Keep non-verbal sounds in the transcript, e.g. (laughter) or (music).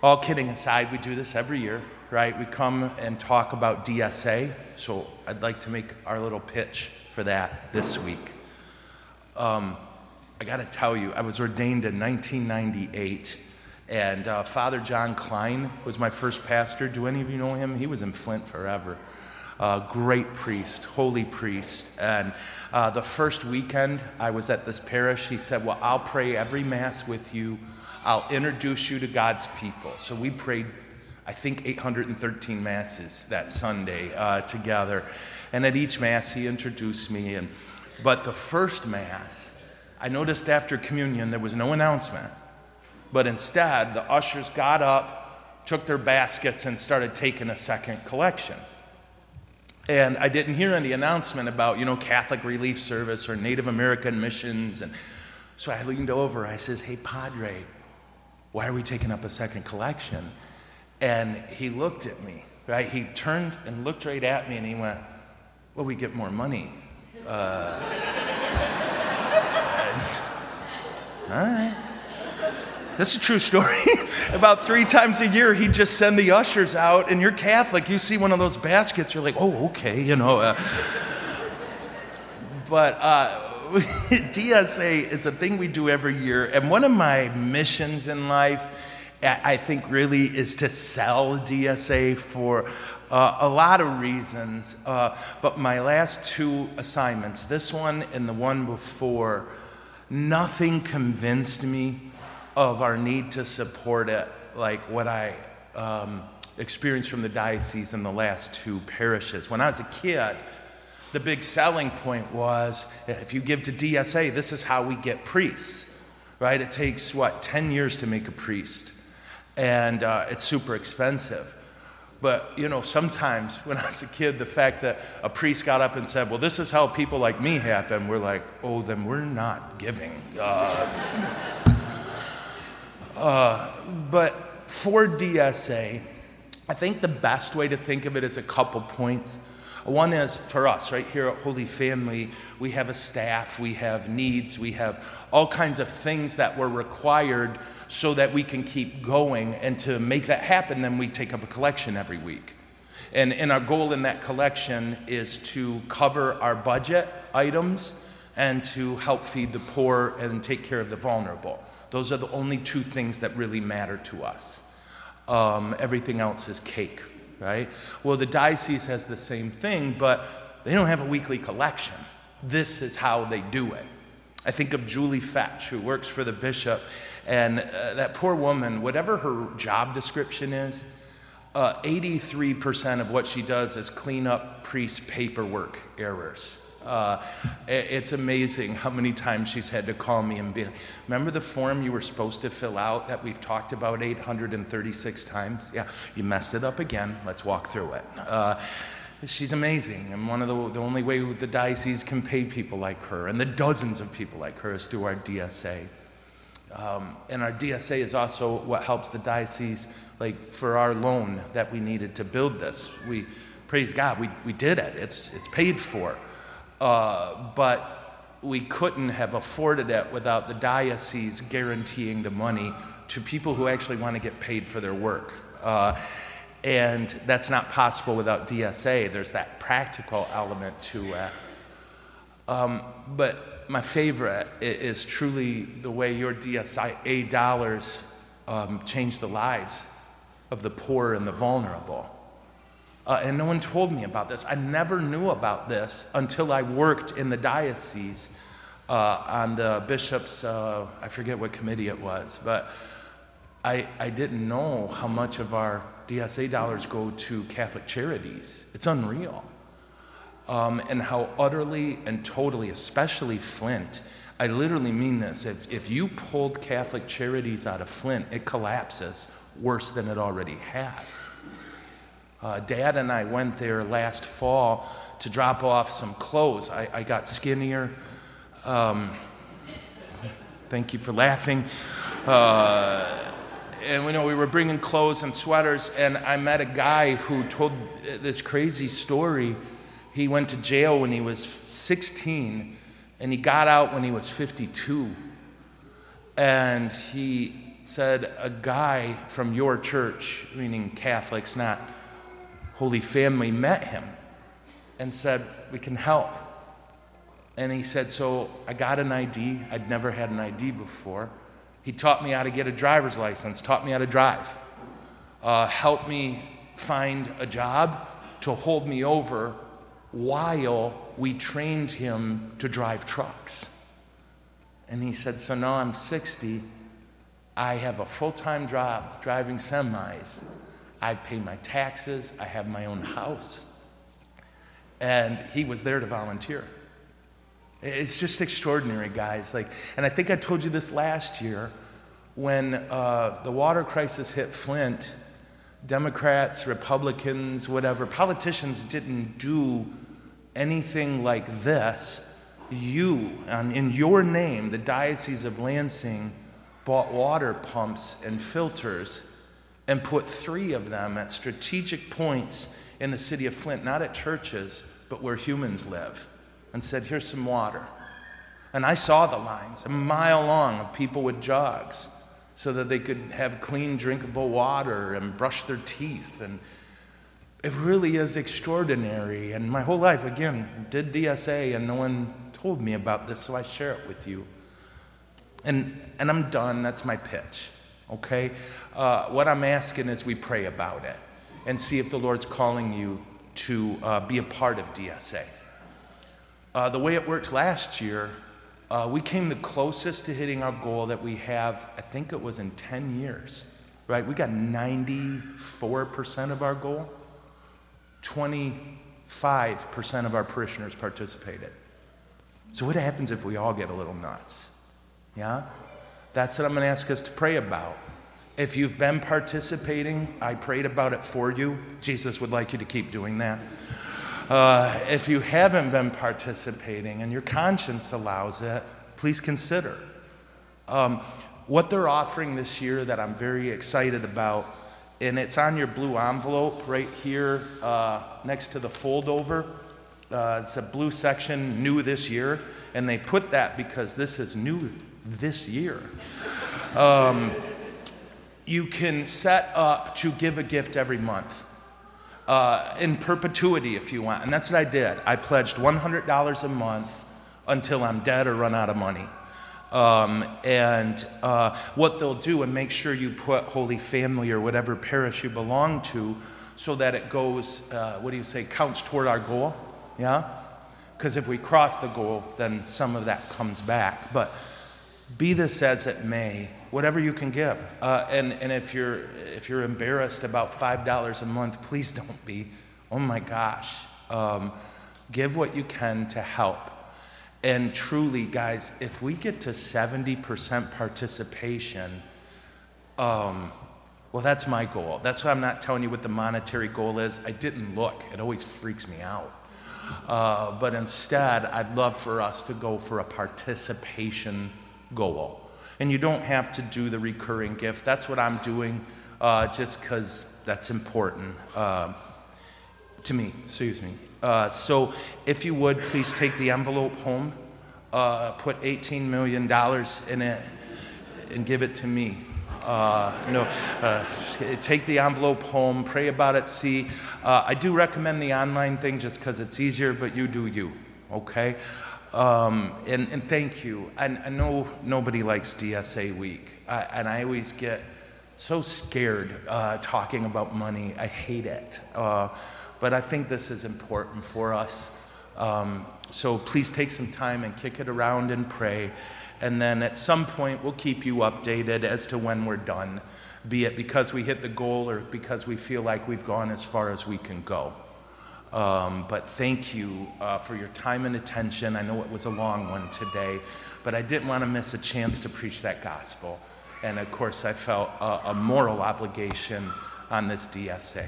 all kidding aside, we do this every year, right? We come and talk about DSA. So I'd like to make our little pitch for that this week. Um, I got to tell you, I was ordained in 1998, and uh, Father John Klein was my first pastor. Do any of you know him? He was in Flint forever. Uh, great priest, holy priest. And uh, the first weekend I was at this parish, he said, Well, I'll pray every Mass with you. I'll introduce you to God's people. So we prayed, I think, 813 Masses that Sunday uh, together. And at each Mass, he introduced me. And, but the first Mass, I noticed after communion there was no announcement, but instead the ushers got up, took their baskets, and started taking a second collection. And I didn't hear any announcement about, you know, Catholic Relief Service or Native American missions. And so I leaned over, I says, Hey, Padre, why are we taking up a second collection? And he looked at me, right? He turned and looked right at me and he went, Well, we get more money. Uh, (laughs) all right. That's a true story. (laughs) About three times a year, he'd just send the ushers out, and you're Catholic. You see one of those baskets, you're like, oh, okay, you know. Uh, but uh, (laughs) DSA is a thing we do every year, and one of my missions in life, I think, really is to sell DSA for uh, a lot of reasons. Uh, but my last two assignments, this one and the one before, nothing convinced me of our need to support it like what I um, experienced from the diocese in the last two parishes. When I was a kid, the big selling point was if you give to DSA, this is how we get priests, right? It takes, what, 10 years to make a priest, and uh, it's super expensive. But, you know, sometimes (laughs) when I was a kid, the fact that a priest got up and said, Well, this is how people like me happen, we're like, Oh, then we're not giving. Uh, (laughs) uh, but for DSA, I think the best way to think of it is a couple points. One is for us, right here at Holy Family, we have a staff, we have needs, we have all kinds of things that were required so that we can keep going. And to make that happen, then we take up a collection every week. And, and our goal in that collection is to cover our budget items and to help feed the poor and take care of the vulnerable. Those are the only two things that really matter to us. Um, everything else is cake, right? Well, the diocese has the same thing, but they don't have a weekly collection. This is how they do it. I think of Julie Fetch, who works for the bishop, and uh, that poor woman, whatever her job description is, uh, 83% of what she does is clean up priest paperwork errors. Uh, it's amazing how many times she's had to call me and be Remember the form you were supposed to fill out that we've talked about 836 times? Yeah, you messed it up again. Let's walk through it. Uh, she's amazing. And one of the, the only way the diocese can pay people like her, and the dozens of people like her, is through our DSA. Um, and our DSA is also what helps the diocese, like for our loan that we needed to build this. We, praise God, we, we did it. It's, it's paid for. Uh, but we couldn't have afforded it without the diocese guaranteeing the money to people who actually want to get paid for their work. Uh, and that's not possible without DSA. There's that practical element to it. Um, but my favorite is truly the way your DSA dollars um, change the lives of the poor and the vulnerable. Uh, and no one told me about this. I never knew about this until I worked in the diocese uh, on the bishop's, uh, I forget what committee it was, but I, I didn't know how much of our DSA dollars go to Catholic charities. It's unreal. Um, and how utterly and totally, especially Flint, I literally mean this. If, if you pulled Catholic charities out of Flint, it collapses worse than it already has. Uh, Dad and I went there last fall to drop off some clothes. I, I got skinnier. Um, thank you for laughing. Uh, and we know we were bringing clothes and sweaters, and I met a guy who told this crazy story. He went to jail when he was 16, and he got out when he was 52. And he said a guy from your church, meaning Catholics, not Holy Family, met him and said, We can help. And he said, So I got an ID. I'd never had an ID before. He taught me how to get a driver's license, taught me how to drive, uh, helped me find a job to hold me over while we trained him to drive trucks. And he said, So now I'm 60. I have a full time job driving semis. I pay my taxes. I have my own house. And he was there to volunteer. It's just extraordinary, guys. Like, and I think I told you this last year when uh, the water crisis hit Flint. Democrats, Republicans, whatever, politicians didn't do anything like this. You, in your name, the Diocese of Lansing, bought water pumps and filters and put three of them at strategic points in the city of Flint, not at churches, but where humans live, and said, Here's some water. And I saw the lines, a mile long, of people with jugs so that they could have clean, drinkable water and brush their teeth. And it really is extraordinary. And my whole life, again, did DSA, and no one told me about this, so I share it with you. And, and I'm done. That's my pitch. Okay? Uh, what I'm asking is we pray about it and see if the Lord's calling you to uh, be a part of DSA. Uh, the way it worked last year, uh, we came the closest to hitting our goal that we have, I think it was in 10 years, right? We got 94% of our goal. 25% of our parishioners participated. So, what happens if we all get a little nuts? Yeah? That's what I'm going to ask us to pray about. If you've been participating, I prayed about it for you. Jesus would like you to keep doing that. Uh, if you haven't been participating and your conscience allows it, please consider. Um, what they're offering this year that I'm very excited about, and it's on your blue envelope right here uh, next to the fold over. Uh, it's a blue section, new this year, and they put that because this is new this year. Um, you can set up to give a gift every month. Uh, in perpetuity, if you want. And that's what I did. I pledged $100 a month until I'm dead or run out of money. Um, and uh, what they'll do, and make sure you put Holy Family or whatever parish you belong to so that it goes, uh, what do you say, counts toward our goal. Yeah? Because if we cross the goal, then some of that comes back. But be this as it may, whatever you can give. Uh, and and if, you're, if you're embarrassed about $5 a month, please don't be. Oh my gosh. Um, give what you can to help. And truly, guys, if we get to 70% participation, um, well, that's my goal. That's why I'm not telling you what the monetary goal is. I didn't look, it always freaks me out. Uh, but instead, I'd love for us to go for a participation goal. And you don't have to do the recurring gift. That's what I'm doing uh, just because that's important uh, to me. Excuse me. Uh, so if you would, please take the envelope home, uh, put $18 million in it, and give it to me. Uh, no, uh, take the envelope home, pray about it, see. I do recommend the online thing just because it's easier, but you do you, okay? Um, and, and, thank you. And I know nobody likes DSA week, I, and I always get so scared uh, talking about money. I hate it. Uh, but I think this is important for us. Um, so please take some time and kick it around and pray. And then at some point, we'll keep you updated as to when we're done, be it because we hit the goal or because we feel like we've gone as far as we can go. Um, but thank you uh, for your time and attention. I know it was a long one today, but I didn't want to miss a chance to preach that gospel. And of course, I felt a, a moral obligation on this DSA.